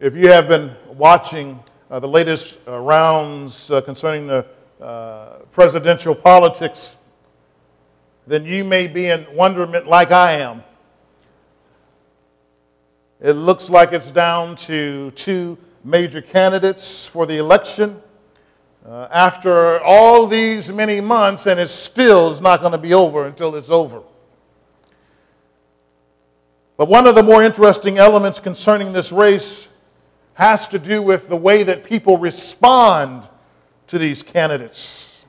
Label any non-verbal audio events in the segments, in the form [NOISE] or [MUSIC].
If you have been watching uh, the latest uh, rounds uh, concerning the uh, presidential politics, then you may be in wonderment like I am. It looks like it's down to two major candidates for the election. Uh, after all these many months, and it still is not going to be over until it's over. But one of the more interesting elements concerning this race has to do with the way that people respond to these candidates.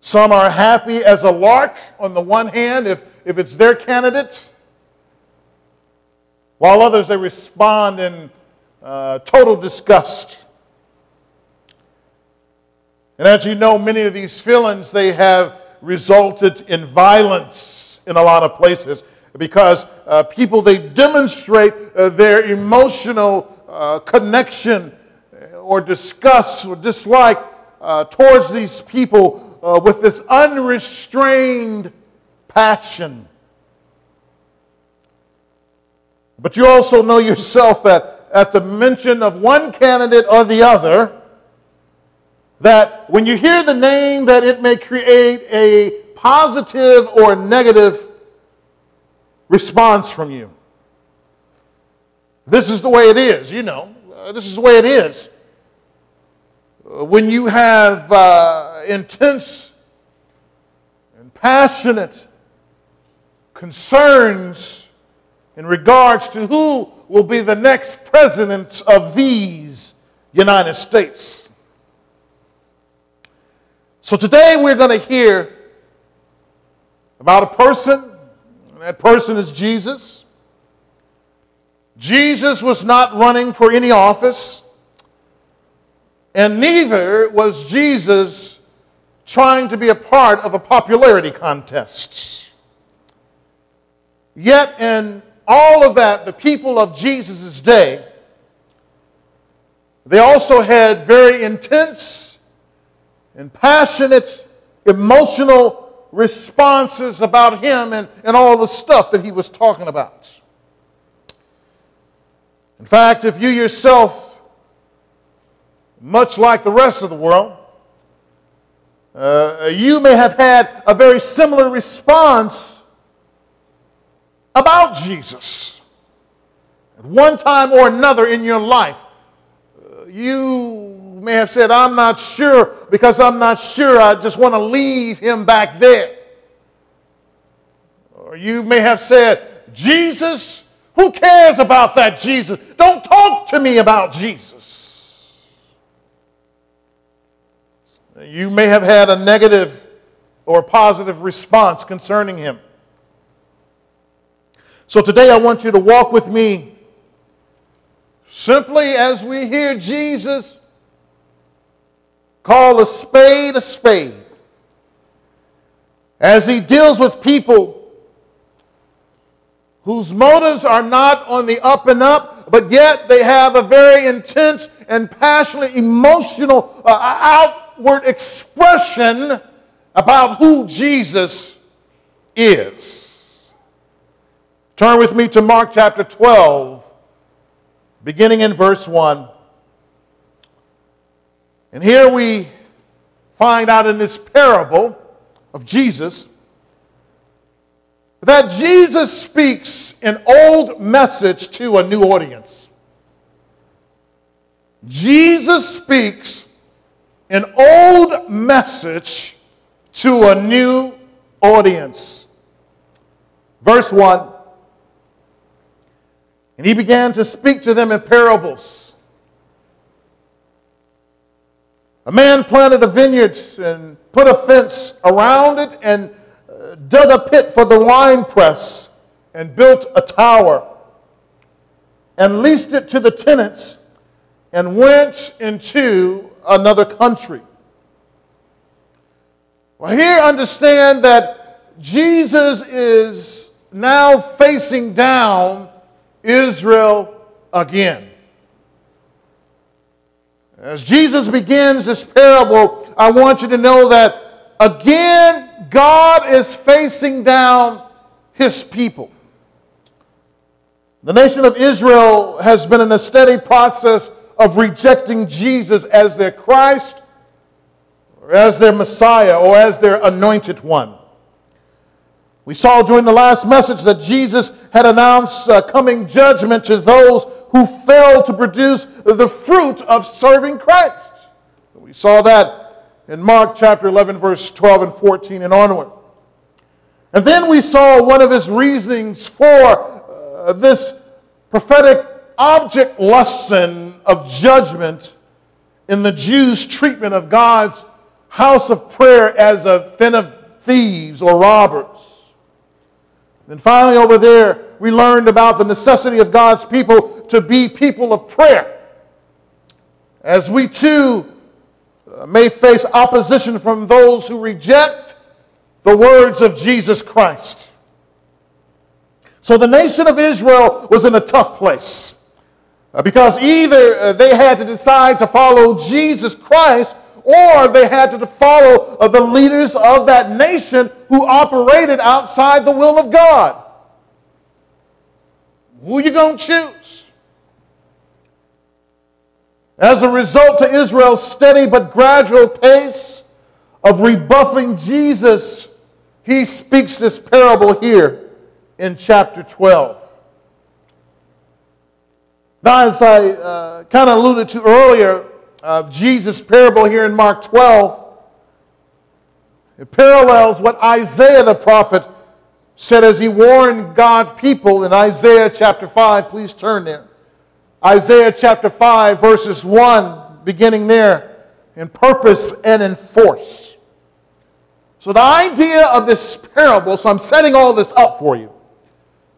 Some are happy as a lark on the one hand, if, if it's their candidate, while others they respond in uh, total disgust. And as you know, many of these feelings they have resulted in violence in a lot of places because uh, people they demonstrate uh, their emotional uh, connection or disgust or dislike uh, towards these people uh, with this unrestrained passion. But you also know yourself that at the mention of one candidate or the other, that when you hear the name that it may create a positive or negative response from you. This is the way it is, you know. Uh, this is the way it is. Uh, when you have uh, intense and passionate concerns in regards to who will be the next president of these United States. So today we're going to hear about a person and that person is Jesus. Jesus was not running for any office, and neither was Jesus trying to be a part of a popularity contest. Yet, in all of that, the people of Jesus' day, they also had very intense and passionate emotional responses about him and, and all the stuff that he was talking about. In fact, if you yourself, much like the rest of the world, uh, you may have had a very similar response about Jesus. At one time or another in your life, uh, you may have said, I'm not sure because I'm not sure. I just want to leave him back there. Or you may have said, Jesus, who cares about that Jesus? Don't talk to me about Jesus. You may have had a negative or positive response concerning him. So today I want you to walk with me simply as we hear Jesus Call a spade a spade. As he deals with people whose motives are not on the up and up, but yet they have a very intense and passionate emotional uh, outward expression about who Jesus is. Turn with me to Mark chapter 12, beginning in verse 1. And here we find out in this parable of Jesus that Jesus speaks an old message to a new audience. Jesus speaks an old message to a new audience. Verse 1 And he began to speak to them in parables A man planted a vineyard and put a fence around it and dug a pit for the wine press and built a tower and leased it to the tenants and went into another country. Well, here understand that Jesus is now facing down Israel again. As Jesus begins this parable, I want you to know that again, God is facing down his people. The nation of Israel has been in a steady process of rejecting Jesus as their Christ, or as their Messiah, or as their anointed one. We saw during the last message that Jesus had announced uh, coming judgment to those who failed to produce the fruit of serving Christ. We saw that in Mark chapter 11, verse 12 and 14 and onward. And then we saw one of his reasonings for uh, this prophetic object lesson of judgment in the Jews' treatment of God's house of prayer as a den of thieves or robbers. Then finally, over there, we learned about the necessity of God's people to be people of prayer. As we too may face opposition from those who reject the words of Jesus Christ. So the nation of Israel was in a tough place uh, because either uh, they had to decide to follow Jesus Christ or they had to follow uh, the leaders of that nation who operated outside the will of God. Who are you going to choose? As a result to Israel's steady but gradual pace of rebuffing Jesus, he speaks this parable here in chapter 12. Now, as I uh, kind of alluded to earlier, of Jesus' parable here in Mark 12, it parallels what Isaiah the prophet said as he warned God's people in Isaiah chapter 5. Please turn there. Isaiah chapter 5, verses 1, beginning there, in purpose and in force. So, the idea of this parable, so I'm setting all this up for you.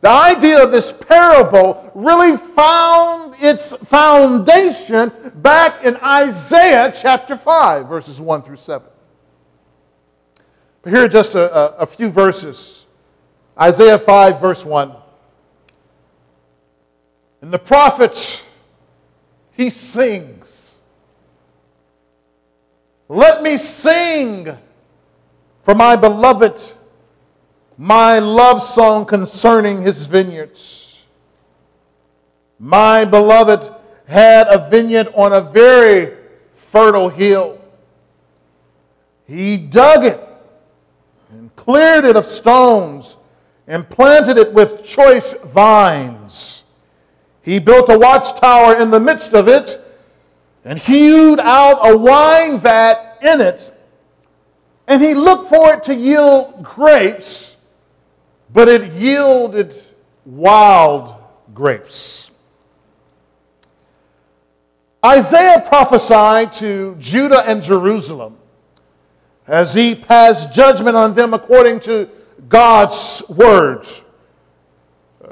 The idea of this parable really found its foundation back in Isaiah chapter 5, verses 1 through 7. But here are just a, a, a few verses. Isaiah 5, verse 1. And the prophet, he sings. Let me sing for my beloved my love song concerning his vineyards. My beloved had a vineyard on a very fertile hill. He dug it and cleared it of stones and planted it with choice vines. He built a watchtower in the midst of it and hewed out a wine vat in it. And he looked for it to yield grapes but it yielded wild grapes. Isaiah prophesied to Judah and Jerusalem as he passed judgment on them according to God's words.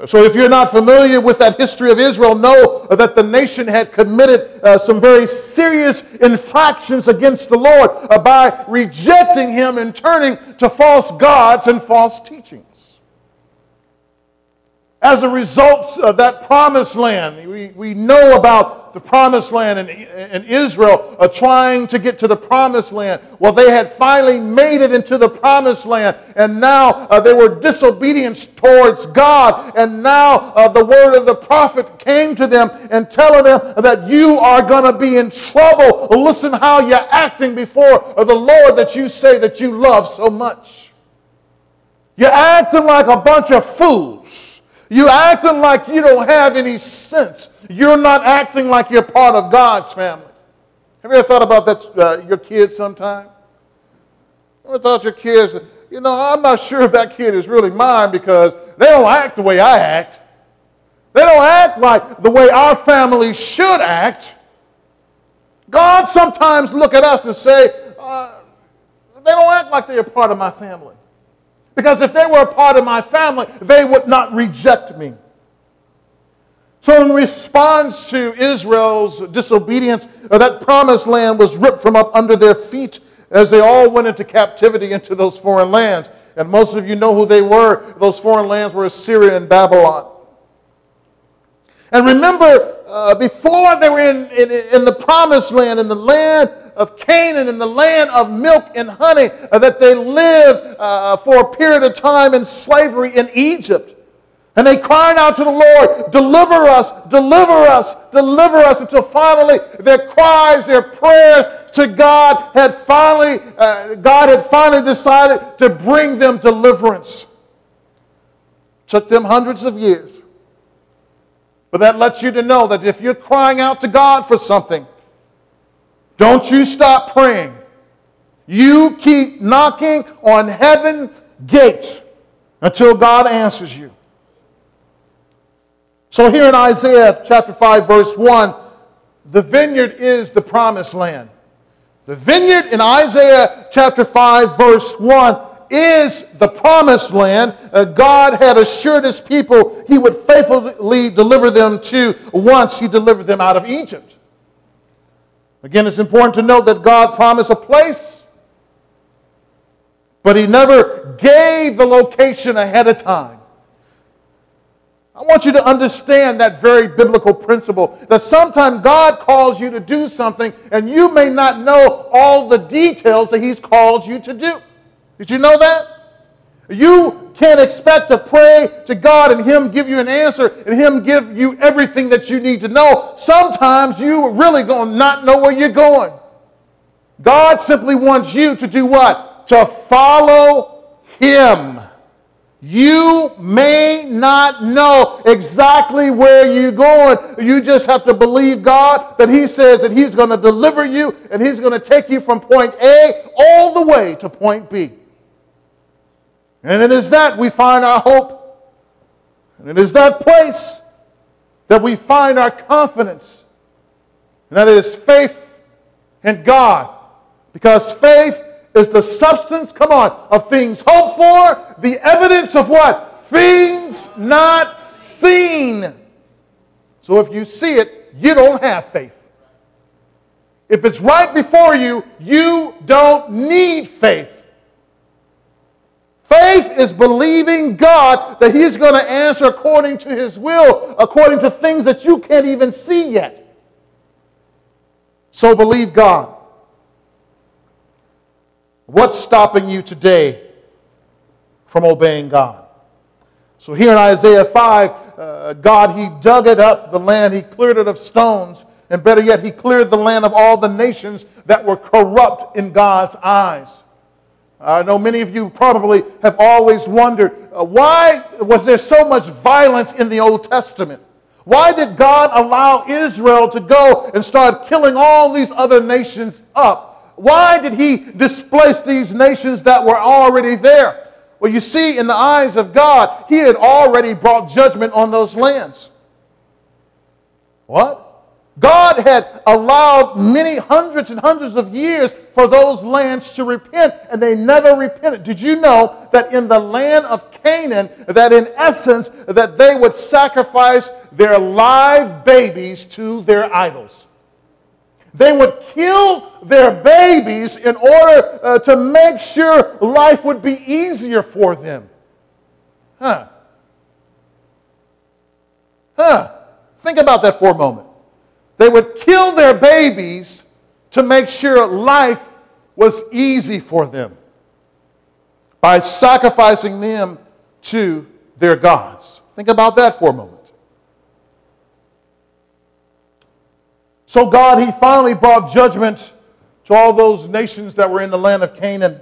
So, if you're not familiar with that history of Israel, know that the nation had committed uh, some very serious infractions against the Lord uh, by rejecting Him and turning to false gods and false teachings. As a result of that promised land, we, we know about the promised land and, in Israel uh, trying to get to the promised land. Well, they had finally made it into the promised land, and now uh, they were disobedient towards God. And now uh, the word of the prophet came to them and telling them that you are going to be in trouble. Listen how you're acting before the Lord that you say that you love so much. You're acting like a bunch of fools. You acting like you don't have any sense. You're not acting like you're part of God's family. Have you ever thought about that, uh, your kids sometime? Ever thought your kids, you know, I'm not sure if that kid is really mine because they don't act the way I act. They don't act like the way our family should act. God sometimes look at us and say, uh, they don't act like they're part of my family. Because if they were a part of my family, they would not reject me. So, in response to Israel's disobedience, uh, that promised land was ripped from up under their feet as they all went into captivity into those foreign lands. And most of you know who they were. Those foreign lands were Assyria and Babylon. And remember, uh, before they were in, in, in the promised land, in the land of Canaan in the land of milk and honey, uh, that they lived uh, for a period of time in slavery in Egypt. And they cried out to the Lord, deliver us, deliver us, deliver us, until finally their cries, their prayers to God had finally, uh, God had finally decided to bring them deliverance. Took them hundreds of years. But that lets you to know that if you're crying out to God for something, don't you stop praying. You keep knocking on heaven gates until God answers you. So, here in Isaiah chapter 5, verse 1, the vineyard is the promised land. The vineyard in Isaiah chapter 5, verse 1, is the promised land. Uh, God had assured his people he would faithfully deliver them to once he delivered them out of Egypt. Again, it's important to note that God promised a place, but he never gave the location ahead of time. I want you to understand that very biblical principle that sometimes God calls you to do something and you may not know all the details that He's called you to do. Did you know that? You can't expect to pray to God and Him give you an answer and Him give you everything that you need to know. Sometimes you really going to not know where you're going. God simply wants you to do what? To follow Him. You may not know exactly where you're going. You just have to believe God that He says that He's going to deliver you and He's going to take you from point A all the way to point B. And it is that we find our hope. And it is that place that we find our confidence. And that is faith in God. Because faith is the substance, come on, of things hoped for, the evidence of what? Things not seen. So if you see it, you don't have faith. If it's right before you, you don't need faith. Faith is believing God that He's going to answer according to His will, according to things that you can't even see yet. So believe God. What's stopping you today from obeying God? So here in Isaiah 5, uh, God, He dug it up, the land, He cleared it of stones, and better yet, He cleared the land of all the nations that were corrupt in God's eyes. I know many of you probably have always wondered uh, why was there so much violence in the Old Testament? Why did God allow Israel to go and start killing all these other nations up? Why did he displace these nations that were already there? Well, you see, in the eyes of God, he had already brought judgment on those lands. What? God had allowed many hundreds and hundreds of years for those lands to repent, and they never repented. Did you know that in the land of Canaan, that in essence, that they would sacrifice their live babies to their idols? They would kill their babies in order uh, to make sure life would be easier for them. Huh. Huh. Think about that for a moment. They would kill their babies to make sure life was easy for them by sacrificing them to their gods. Think about that for a moment. So God, He finally brought judgment to all those nations that were in the land of Canaan.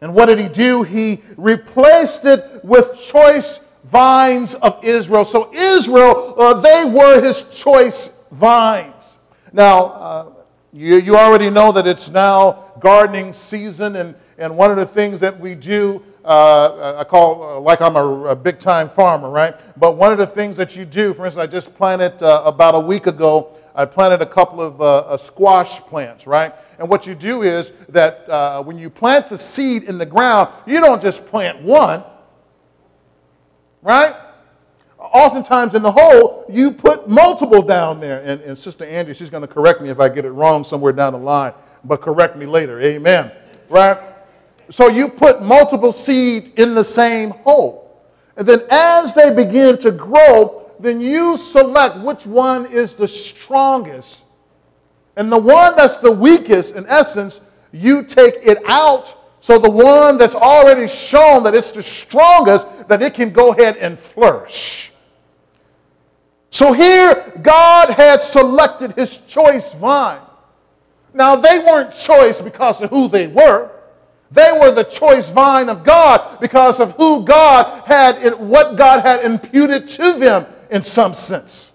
And what did He do? He replaced it with choice vines of Israel. So Israel, uh, they were His choice vines. Now, uh, you, you already know that it's now gardening season, and, and one of the things that we do uh, I call uh, like I'm a, a, big time farmer, right? But one of the things that you do, for instance, I just planted uh, about a week ago, I planted a couple of uh, squash plants, right? And what you do is that uh, when you plant the seed in the ground, you don't just plant one, right? Oftentimes in the hole, you put multiple down there. And, and Sister Angie, she's going to correct me if I get it wrong somewhere down the line, but correct me later. Amen. Right? So you put multiple seed in the same hole. And then as they begin to grow, then you select which one is the strongest. And the one that's the weakest, in essence, you take it out So the one that's already shown that it's the strongest, that it can go ahead and flourish. So here, God has selected his choice vine. Now, they weren't choice because of who they were. They were the choice vine of God because of who God had, what God had imputed to them in some sense.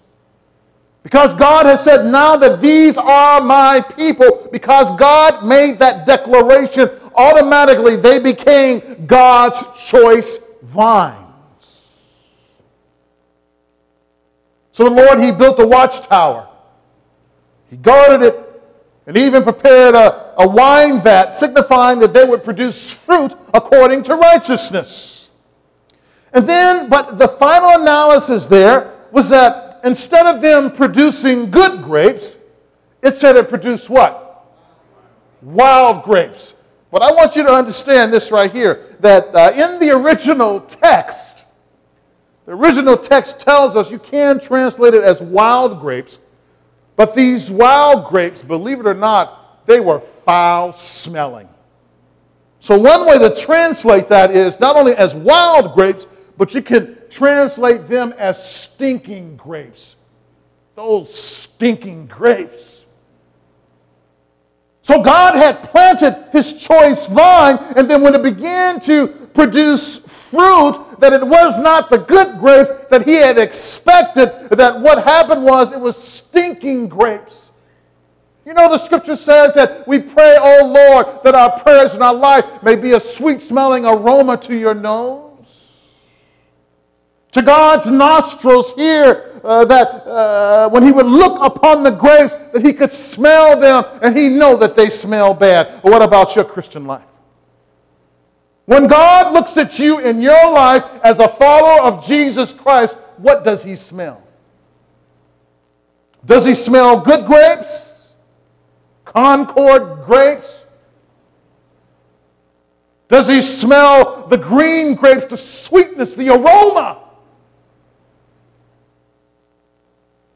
Because God has said, now that these are my people, because God made that declaration, automatically they became God's choice vines. So the Lord, He built a watchtower. He guarded it and even prepared a, a wine vat, signifying that they would produce fruit according to righteousness. And then, but the final analysis there was that instead of them producing good grapes, it said it produced what? Wild grapes. But I want you to understand this right here that uh, in the original text, the original text tells us you can translate it as wild grapes but these wild grapes, believe it or not, they were foul smelling. So, one way to translate that is not only as wild grapes, but you can translate them as stinking grapes. Those stinking grapes. So, God had planted his choice vine, and then when it began to produce fruit, that it was not the good grapes that he had expected, that what happened was it was stinking grapes. You know, the scripture says that we pray, oh Lord, that our prayers and our life may be a sweet smelling aroma to your nose. To God's nostrils here, uh, that uh, when he would look upon the grapes, that he could smell them and he know that they smell bad. what about your Christian life? When God looks at you in your life as a follower of Jesus Christ, what does he smell? Does he smell good grapes? Concord grapes? Does he smell the green grapes, the sweetness, the aroma?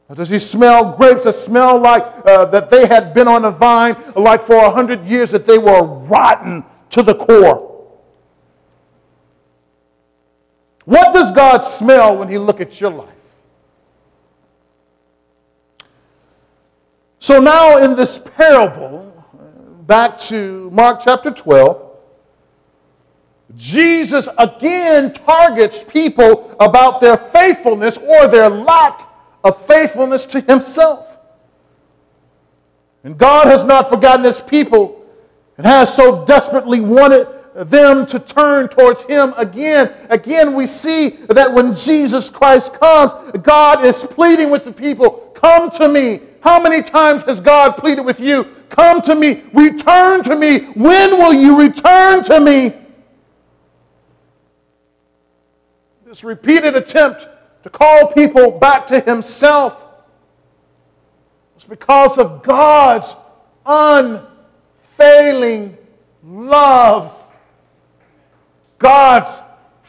Or does he smell grapes that smell like uh, that they had been on a vine like for a hundred years that they were rotten to the core? What does God smell when He look at your life? So now in this parable, back to Mark chapter 12, Jesus again targets people about their faithfulness or their lack of faithfulness to himself. And God has not forgotten his people and has so desperately wanted them to turn towards Him again. Again, we see that when Jesus Christ comes, God is pleading with the people, Come to me. How many times has God pleaded with you? Come to me. Return to me. When will you return to me? This repeated attempt to call people back to Himself was because of God's unfailing love God's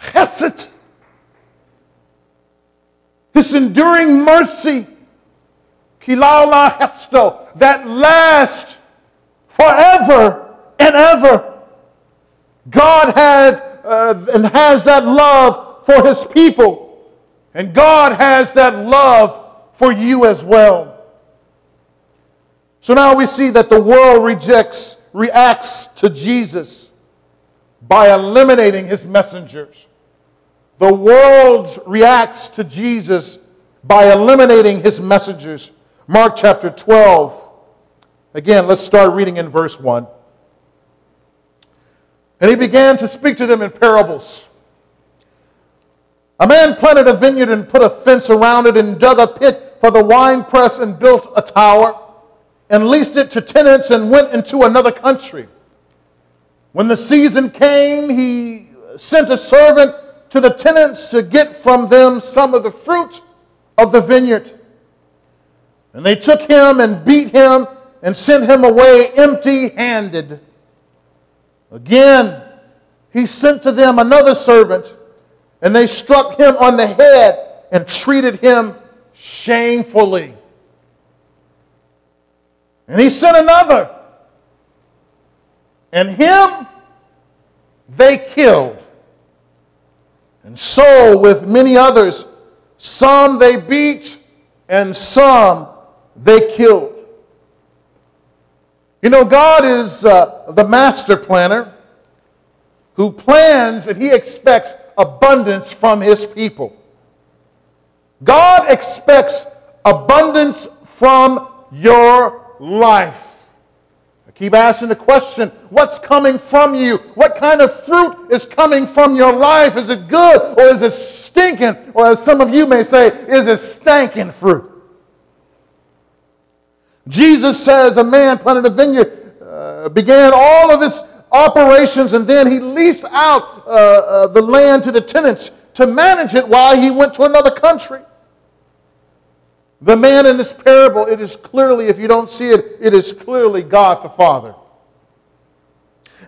chesed, His enduring mercy, kilala hesto, that lasts forever and ever. God had uh, and has that love for His people, and God has that love for you as well. So now we see that the world rejects, reacts to Jesus by eliminating his messengers. The world reacts to Jesus by eliminating his messengers. Mark chapter 12. Again, let's start reading in verse 1. And he began to speak to them in parables. A man planted a vineyard and put a fence around it and dug a pit for the winepress and built a tower and leased it to tenants and went into another country. When the season came, he sent a servant to the tenants to get from them some of the fruit of the vineyard. And they took him and beat him and sent him away empty handed. Again, he sent to them another servant, and they struck him on the head and treated him shamefully. And he sent another and him they killed. And so with many others, some they beat and some they killed. You know, God is uh, the master planner who plans and he expects abundance from his people. God expects abundance from your life. I keep asking the question what's coming from you? What kind of fruit is coming from your life? Is it good or is it stinking? Or as some of you may say, is it stinking fruit? Jesus says a man planted a vineyard, uh, began all of his operations, and then he leased out uh, uh, the land to the tenants to manage it while he went to another country. The man in this parable, it is clearly, if you don't see it, it is clearly God the Father.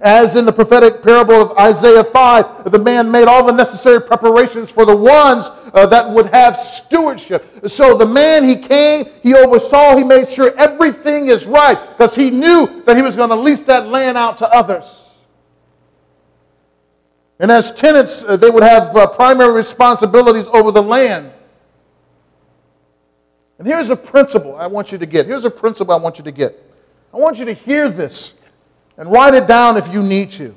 As in the prophetic parable of Isaiah 5, the man made all the necessary preparations for the ones uh, that would have stewardship. So the man, he came, he oversaw, he made sure everything is right because he knew that he was going to lease that land out to others. And as tenants, uh, they would have uh, primary responsibilities over the land. And here's a principle I want you to get. Here's a principle I want you to get. I want you to hear this and write it down if you need to.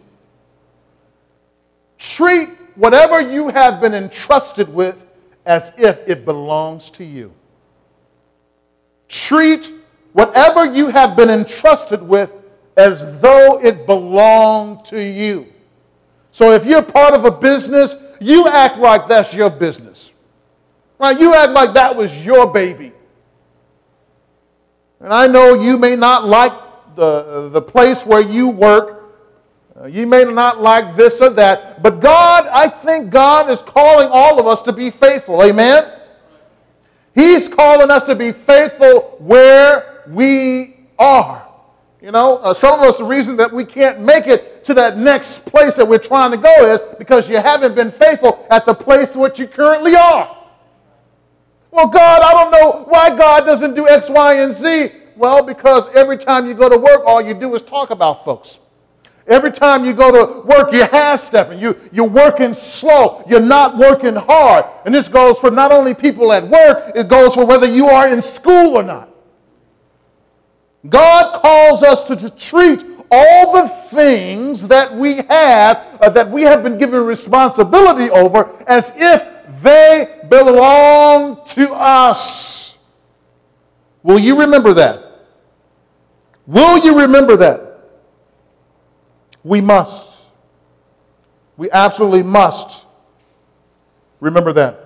Treat whatever you have been entrusted with as if it belongs to you. Treat whatever you have been entrusted with as though it belonged to you. So if you're part of a business, you act like that's your business. Right? You act like that was your baby. And I know you may not like the, the place where you work. Uh, you may not like this or that. But God, I think God is calling all of us to be faithful. Amen? He's calling us to be faithful where we are. You know, uh, some of us, the reason that we can't make it to that next place that we're trying to go is because you haven't been faithful at the place which you currently are. Well, God, I don't know why God doesn't do X, Y, and Z. Well, because every time you go to work, all you do is talk about folks. Every time you go to work, you're half stepping. You, you're working slow. You're not working hard. And this goes for not only people at work, it goes for whether you are in school or not. God calls us to, to treat all the things that we have, uh, that we have been given responsibility over, as if they belong to us. Will you remember that? Will you remember that? We must. We absolutely must remember that.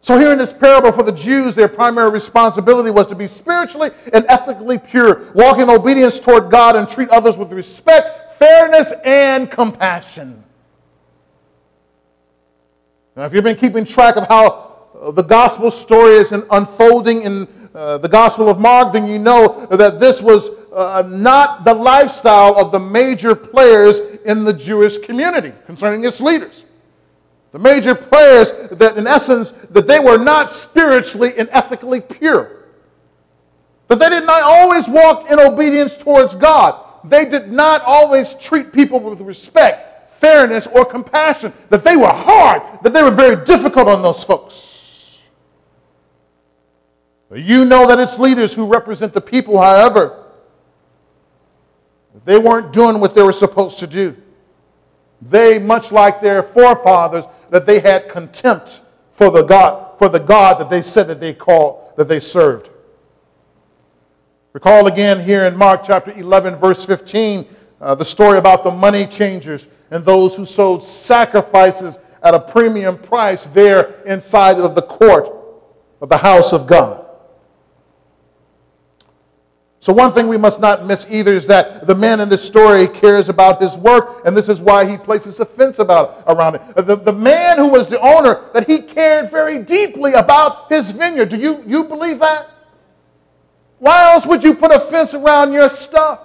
So, here in this parable for the Jews, their primary responsibility was to be spiritually and ethically pure, walk in obedience toward God, and treat others with respect, fairness, and compassion. Now, if you've been keeping track of how uh, the gospel story is unfolding in uh, the Gospel of Mark, then you know that this was uh, not the lifestyle of the major players in the Jewish community concerning its leaders. The major players that, in essence, that they were not spiritually and ethically pure. That they did not always walk in obedience towards God. They did not always treat people with respect fairness, or compassion, that they were hard, that they were very difficult on those folks. You know that it's leaders who represent the people, however, they weren't doing what they were supposed to do. They, much like their forefathers, that they had contempt for the God, for the God that they said that they called, that they served. Recall again here in Mark chapter 11, verse 15, uh, the story about the money changers and those who sold sacrifices at a premium price there inside of the court of the house of God. So, one thing we must not miss either is that the man in this story cares about his work, and this is why he places a fence about, around it. The, the man who was the owner, that he cared very deeply about his vineyard. Do you, you believe that? Why else would you put a fence around your stuff?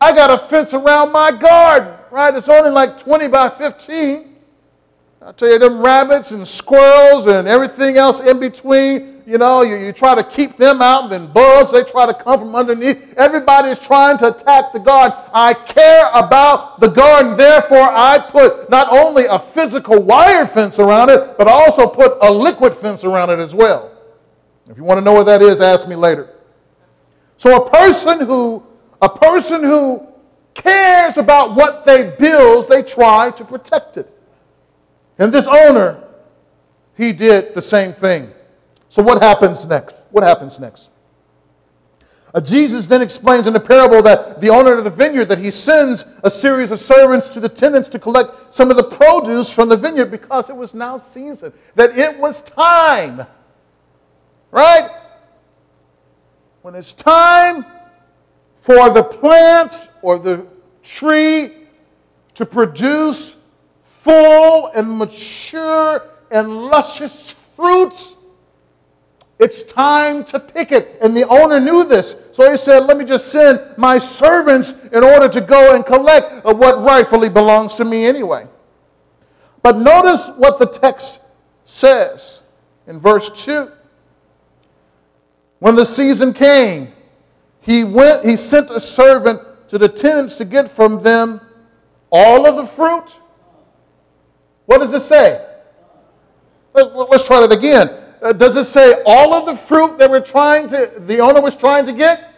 I got a fence around my garden, right? It's only like 20 by 15. I tell you, them rabbits and squirrels and everything else in between, you know, you, you try to keep them out, and then bugs, they try to come from underneath. Everybody is trying to attack the garden. I care about the garden, therefore, I put not only a physical wire fence around it, but I also put a liquid fence around it as well. If you want to know what that is, ask me later. So a person who a person who cares about what they build, they try to protect it. And this owner, he did the same thing. So what happens next? What happens next? Uh, Jesus then explains in the parable that the owner of the vineyard that he sends a series of servants to the tenants to collect some of the produce from the vineyard because it was now season, that it was time. Right? When it's time for the plant or the tree to produce full and mature and luscious fruits, it's time to pick it. And the owner knew this. So he said, Let me just send my servants in order to go and collect uh, what rightfully belongs to me anyway. But notice what the text says in verse 2. When the season came, he went, he sent a servant to the tenants to get from them all of the fruit. What does it say? Let's try that again. Uh, does it say all of the fruit that we're trying to, the owner was trying to get?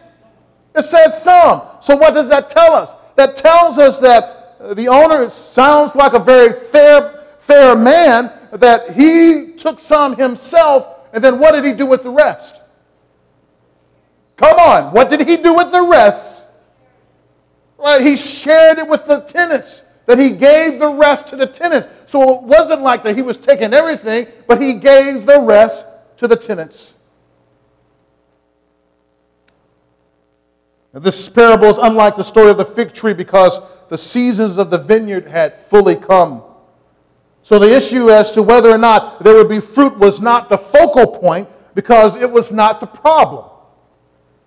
It says some. So what does that tell us? That tells us that uh, the owner sounds like a very fair, fair man, that he took some himself, and then what did he do with the rest? Come on, what did he do with the rest? Right, he shared it with the tenants, that he gave the rest to the tenants. So it wasn't like that he was taking everything, but he gave the rest to the tenants. Now, this parable is unlike the story of the fig tree because the seasons of the vineyard had fully come. So the issue as to whether or not there would be fruit was not the focal point because it was not the problem.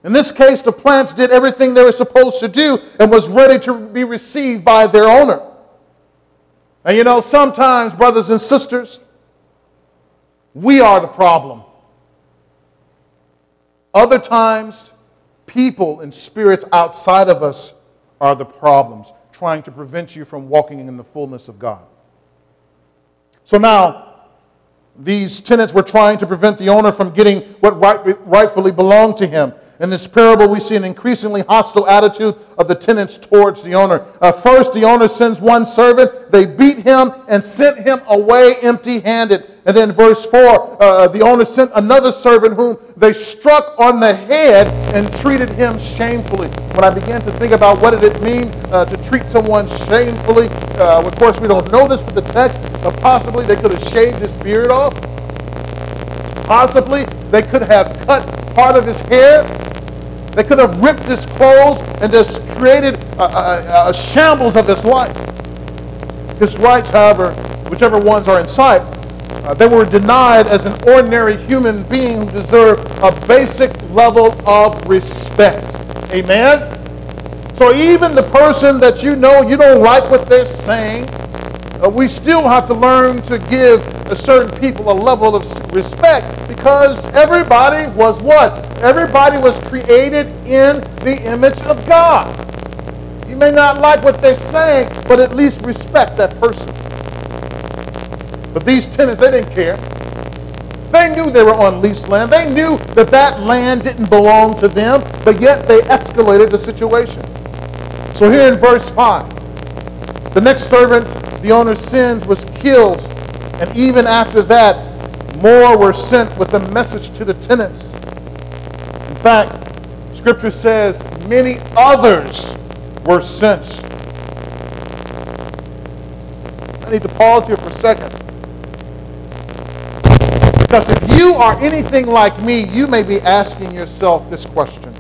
In this case, the plants did everything they were supposed to do and was ready to be received by their owner. And you know, sometimes, brothers and sisters, we are the problem. Other times, people and spirits outside of us are the problems, trying to prevent you from walking in the fullness of God. So now, these tenants were trying to prevent the owner from getting what right, rightfully belonged to him. In this parable, we see an increasingly hostile attitude of the tenants towards the owner. Uh, first, the owner sends one servant. They beat him and sent him away empty handed. And then, verse 4, uh, the owner sent another servant whom they struck on the head and treated him shamefully. When I began to think about what did it mean uh, to treat someone shamefully, uh, of course, we don't know this, but the text, uh, possibly they could have shaved his beard off. Possibly they could have cut part of his hair they could have ripped his clothes and just created a, a, a shambles of his life. His rights, however, whichever ones are in sight, uh, they were denied as an ordinary human being who deserved a basic level of respect. Amen? So even the person that you know you don't like what they're saying, uh, we still have to learn to give a certain people a level of respect because everybody was what? Everybody was created in the image of God. You may not like what they're saying, but at least respect that person. But these tenants, they didn't care. They knew they were on leased land. They knew that that land didn't belong to them, but yet they escalated the situation. So here in verse 5, the next servant the owner's sins was killed, and even after that, more were sent with a message to the tenants. In fact, Scripture says many others were sent. I need to pause here for a second. Because if you are anything like me, you may be asking yourself this question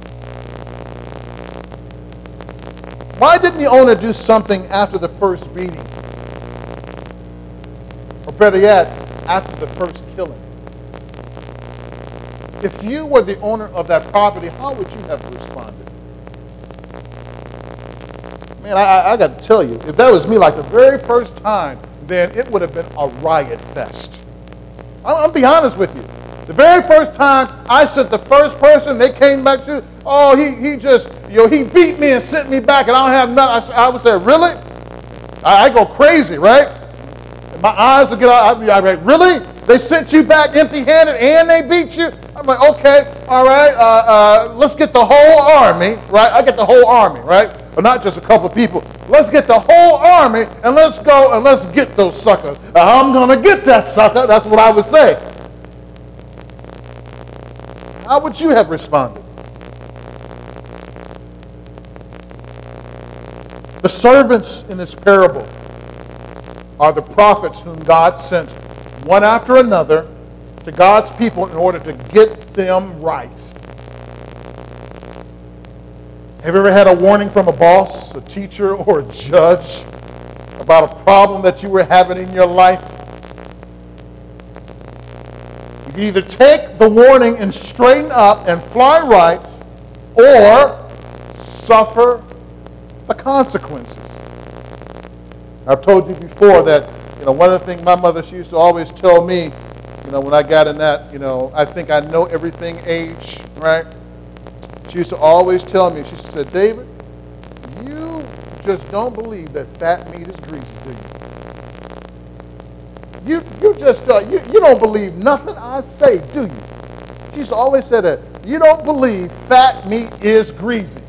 Why didn't the owner do something after the first beating? Better yet, after the first killing. If you were the owner of that property, how would you have responded? Man, I, I got to tell you, if that was me like the very first time, then it would have been a riot fest. I'll, I'll be honest with you. The very first time I sent the first person, they came back to, oh, he, he just, you know, he beat me and sent me back and I don't have nothing. I, I would say, really? I, I, go crazy, right? My eyes would get out. I'd be like, really? They sent you back empty handed and they beat you? I'm like, okay, all right, uh, uh, let's get the whole army, right? I get the whole army, right? But not just a couple of people. Let's get the whole army and let's go and let's get those suckers. I'm going to get that sucker. That's what I would say. How would you have responded? The servants in this parable are the prophets whom God sent one after another to God's people in order to get them right. Have you ever had a warning from a boss, a teacher, [LAUGHS] or a judge about a problem that you were having in your life? You can either take the warning and straighten up and fly right, or suffer the consequences. I've told you before that you know one of the things my mother she used to always tell me, you know, when I got in that, you know, I think I know everything age, right? She used to always tell me, she said, David, you just don't believe that fat meat is greasy, do you? You, you just uh, you, you don't believe nothing I say, do you? She used to always say that. You don't believe fat meat is greasy.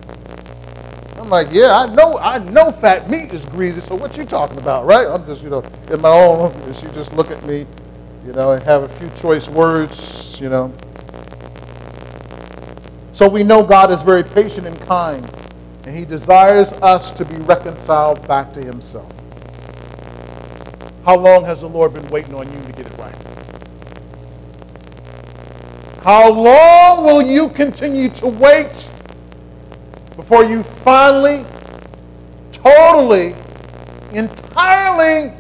I'm like, yeah, I know, I know fat meat is greasy. So what you talking about, right? I'm just, you know, in my own. And she just look at me, you know, and have a few choice words, you know. So we know God is very patient and kind, and He desires us to be reconciled back to Himself. How long has the Lord been waiting on you to get it right? How long will you continue to wait before you finally, totally, entirely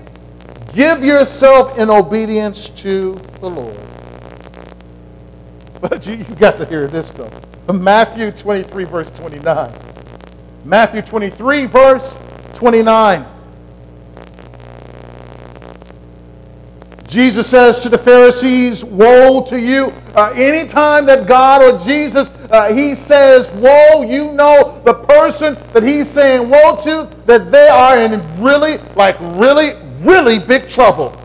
give yourself in obedience to the Lord? But you, you got to hear this though. Matthew 23, verse 29. Matthew 23, verse 29. Jesus says to the Pharisees, Woe to you. Uh, anytime that God or Jesus, uh, he says, Woe, you know the person that he's saying woe to, that they are in really, like really, really big trouble.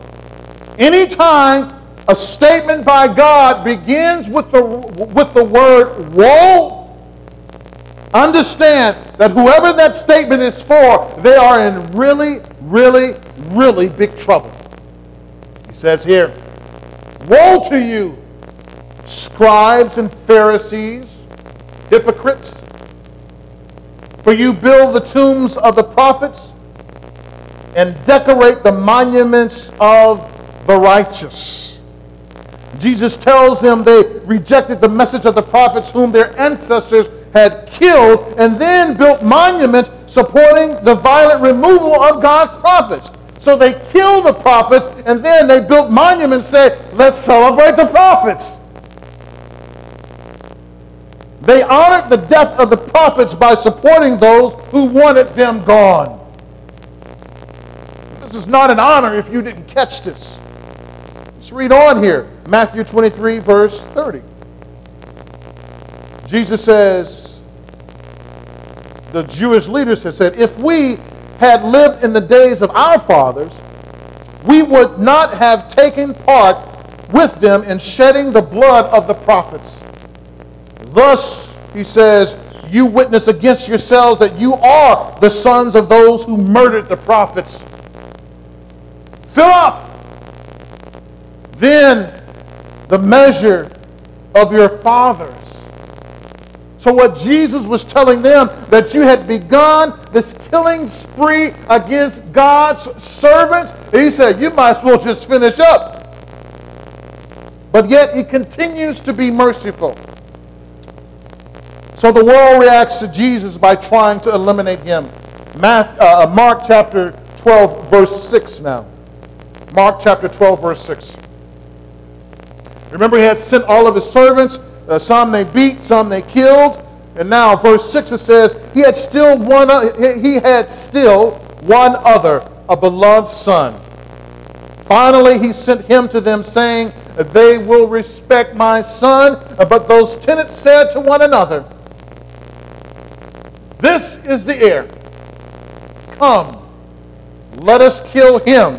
Anytime a statement by God begins with the, with the word woe, understand that whoever that statement is for, they are in really, really, really big trouble He says here, Woe to you, scribes and Pharisees, hypocrites! For you build the tombs of the prophets and decorate the monuments of the righteous. Jesus tells them they rejected the message of the prophets whom their ancestors had killed and then built monuments supporting the violent removal of God's prophets. So they killed the prophets and then they built monuments say, let's celebrate the prophets. They honored the death of the prophets by supporting those who wanted them gone. This is not an honor if you didn't catch this. Let's read on here. Matthew 23, verse 30. Jesus says, the Jewish leaders had said, if we had lived in the days of our fathers, we would not have taken part with them in shedding the blood of the prophets. Thus, he says, you witness against yourselves that you are the sons of those who murdered the prophets. Fill up then the measure of your fathers. So, what Jesus was telling them, that you had begun this killing spree against God's servants, he said, you might as well just finish up. But yet, he continues to be merciful. So, the world reacts to Jesus by trying to eliminate him. Uh, uh, Mark chapter 12, verse 6 now. Mark chapter 12, verse 6. Remember, he had sent all of his servants uh, some they beat, some they killed. And now, verse 6 it says, he had still one he had still one other, a beloved son. Finally, he sent him to them, saying, they will respect my son. But those tenants said to one another, This is the heir. Come, let us kill him,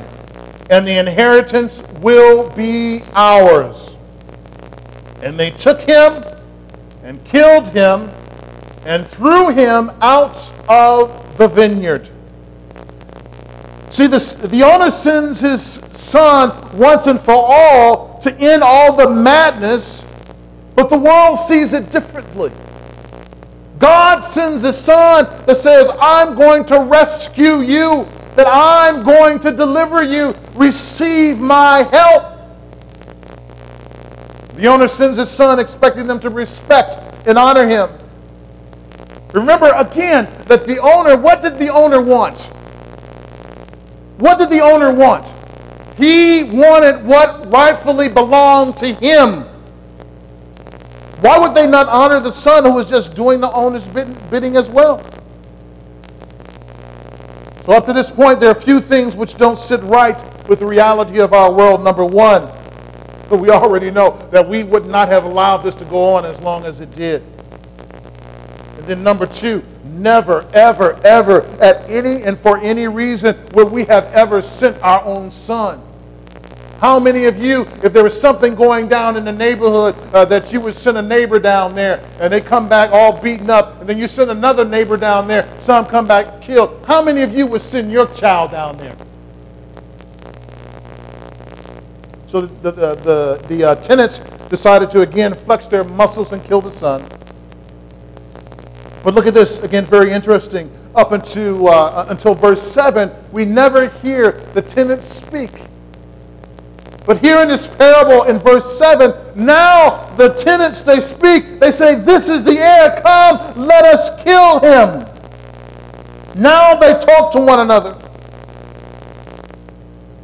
and the inheritance will be ours. And they took him and killed him and threw him out of the vineyard. See, this, the owner sends his son once and for all to end all the madness, but the world sees it differently. God sends his son that says, I'm going to rescue you, that I'm going to deliver you. Receive my help. The owner sends his son expecting them to respect and honor him. Remember again that the owner, what did the owner want? What did the owner want? He wanted what rightfully belonged to him. Why would they not honor the son who was just doing the owner's bidding as well? So, up to this point, there are a few things which don't sit right with the reality of our world. Number one, [LAUGHS] we already know that we would not have allowed this to go on as long as it did. And then number two, never, ever, ever, at any and for any reason would we have ever sent our own son. How many of you, if there was something going down in the neighborhood, uh, that you would send a neighbor down there and they come back all beaten up, and then you send another neighbor down there, some come back killed? How many of you would send your child down there? So the, the, the, the uh, tenants decided to again flex their muscles and kill the son. But look at this, again, very interesting. Up until, uh, until verse 7, we never hear the tenants speak. But here in this parable in verse 7, now the tenants they speak, they say, This is the heir, come, let us kill him. Now they talk to one another.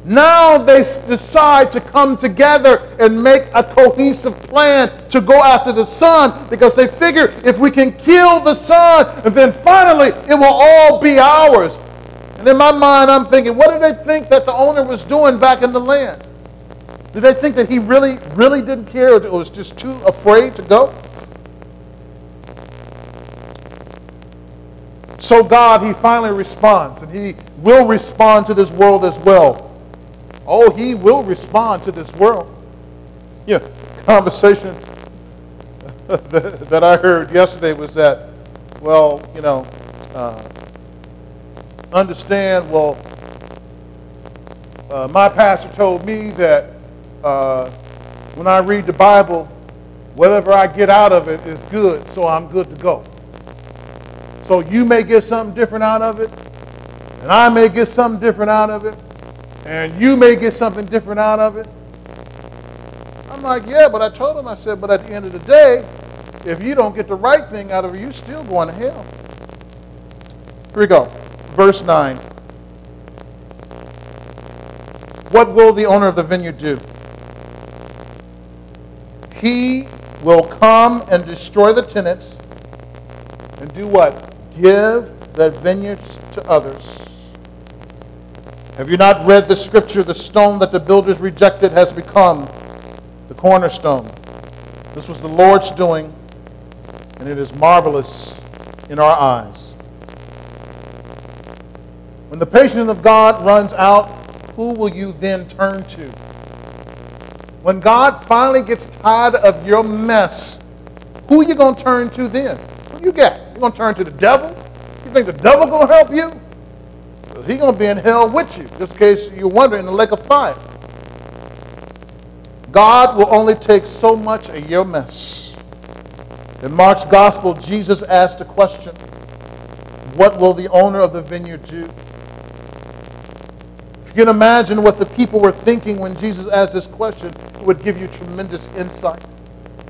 Now they decide to come together and make a cohesive plan to go after the son because they figure if we can kill the son, then finally it will all be ours. And in my mind, I'm thinking, what did they think that the owner was doing back in the land? Did they think that he really, really didn't care or was just too afraid to go? So God, he finally responds, and he will respond to this world as well. Oh, he will respond to this world. Yeah, conversation [LAUGHS] that I heard yesterday was that, well, you know, uh, understand, well, uh, my pastor told me that uh, when I read the Bible, whatever I get out of it is good, so I'm good to go. So you may get something different out of it, and I may get something different out of it, and you may get something different out of it. I'm like, yeah, but I told him, I said, but at the end of the day, if you don't get the right thing out of it, you're still going to hell. Here we go. Verse 9. What will the owner of the vineyard do? He will come and destroy the tenants and do what? Give the vineyards to others. Have you not read the scripture? The stone that the builders rejected has become the cornerstone. This was the Lord's doing, and it is marvelous in our eyes. When the patience of God runs out, who will you then turn to? When God finally gets tired of your mess, who are you going to turn to then? Who you got? You're going to turn to the devil? You think the devil going to help you? He's going to be in hell with you, just in case you're wondering, in the lake of fire. God will only take so much of your mess. In Mark's gospel, Jesus asked a question What will the owner of the vineyard do? You can imagine what the people were thinking when Jesus asked this question, would give you tremendous insight.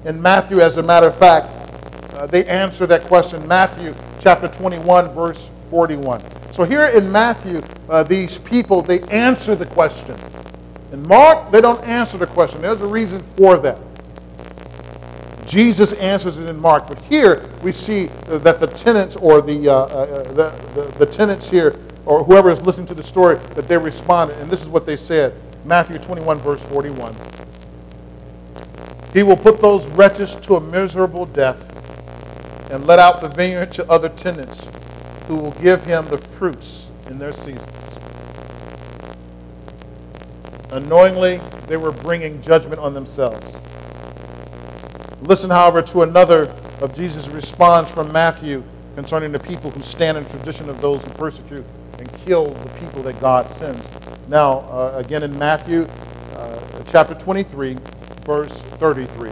In Matthew, as a matter of fact, uh, they answer that question. Matthew chapter 21, verse 41. So here in Matthew, uh, these people, they answer the question. In Mark, they don't answer the question. There's a reason for that. Jesus answers it in Mark, but here we see that the tenants or the, uh, uh, the, the, the tenants here, or whoever is listening to the story, that they responded. And this is what they said Matthew 21, verse 41. He will put those wretches to a miserable death and let out the vineyard to other tenants who will give him the fruits in their seasons. Unknowingly, they were bringing judgment on themselves. Listen, however, to another of Jesus' response from Matthew concerning the people who stand in tradition of those who persecute and kill the people that God sends. Now, uh, again in Matthew uh, chapter 23, verse 33.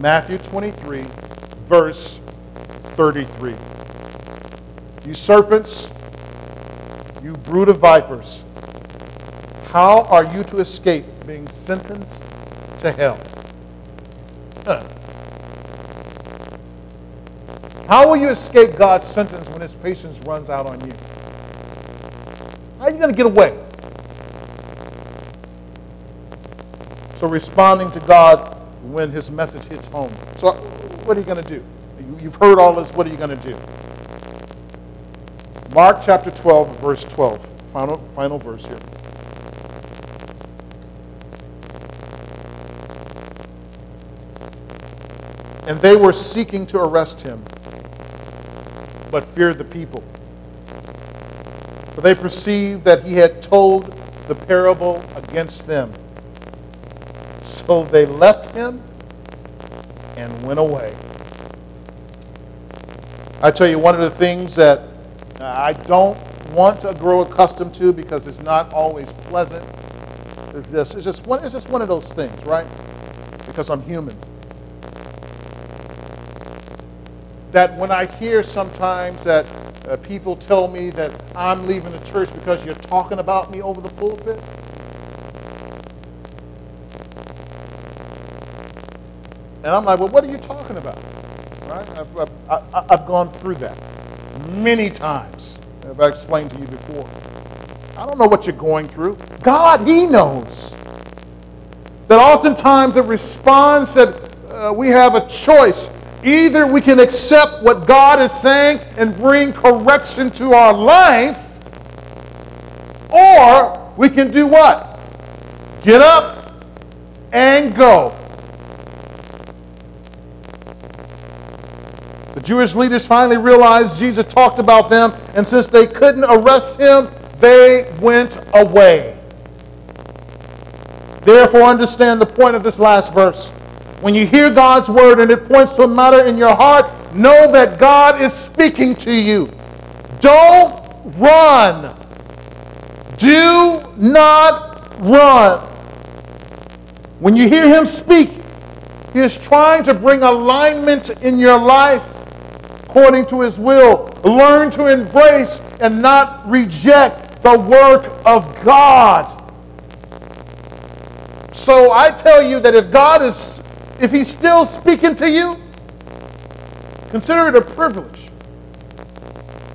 Matthew 23, verse 33. You serpents, you brood of vipers, how are you to escape being sentenced to hell? Huh. How will you escape God's sentence when his patience runs out on you? How are you going to get away? So responding to God when his message hits home. So what are you going to do? You've heard all this. What are you going to do? Mark chapter 12, verse 12. Final, final verse here. And they were seeking to arrest him, but feared the people. For they perceived that he had told the parable against them. So they left him and went away. I tell you, one of the things that I don't want to grow accustomed to because it's not always pleasant. It's just, it's just, one, it's just one of those things, right? Because I'm human. That when I hear sometimes that uh, people tell me that I'm leaving the church because you're talking about me over the pulpit, And I'm like, well, what are you talking about? Right? I've, I've, I've gone through that many times. As I explained to you before. I don't know what you're going through. God, He knows. That oftentimes the response that uh, we have a choice. Either we can accept what God is saying and bring correction to our life, or we can do what? Get up and go. The Jewish leaders finally realized Jesus talked about them, and since they couldn't arrest him, they went away. Therefore, understand the point of this last verse. When you hear God's word and it points to a matter in your heart, know that God is speaking to you. Don't run. Do not run. When you hear him speak, he is trying to bring alignment in your life according to his will. Learn to embrace and not reject the work of God. So I tell you that if God is, if he's still speaking to you, consider it a privilege.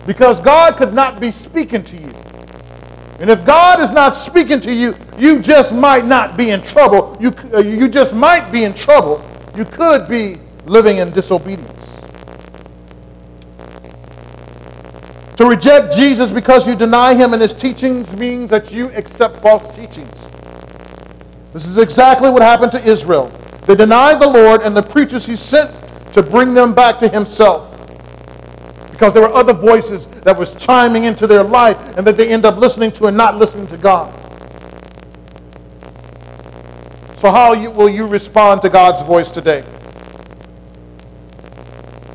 Because God could not be speaking to you. And if God is not speaking to you, you just might not be in trouble. You, uh, you just might be in trouble. You could be living in disobedience. To reject Jesus because you deny him and his teachings means that you accept false teachings. This is exactly what happened to Israel. They denied the Lord and the preachers he sent to bring them back to himself. Because there were other voices that was chiming into their life and that they end up listening to and not listening to God. So how will you respond to God's voice today?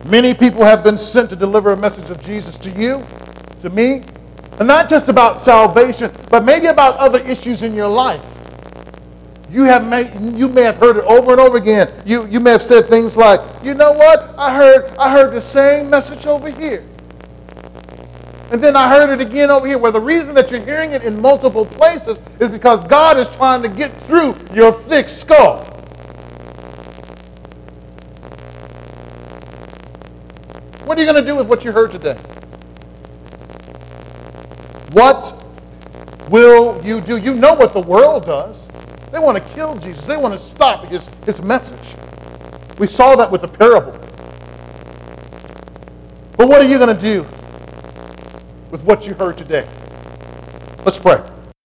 Many people have been sent to deliver a message of Jesus to you, to me, and not just about salvation, but maybe about other issues in your life. You have may, you may have heard it over and over again. You, you may have said things like, you know what? I heard, I heard the same message over here. And then I heard it again over here, where the reason that you're hearing it in multiple places is because God is trying to get through your thick skull. What are you going to do with what you heard today? What will you do? You know what the world does. They want to kill Jesus. They want to stop his, his message. We saw that with the parable. But what are you going to do with what you heard today? Let's pray.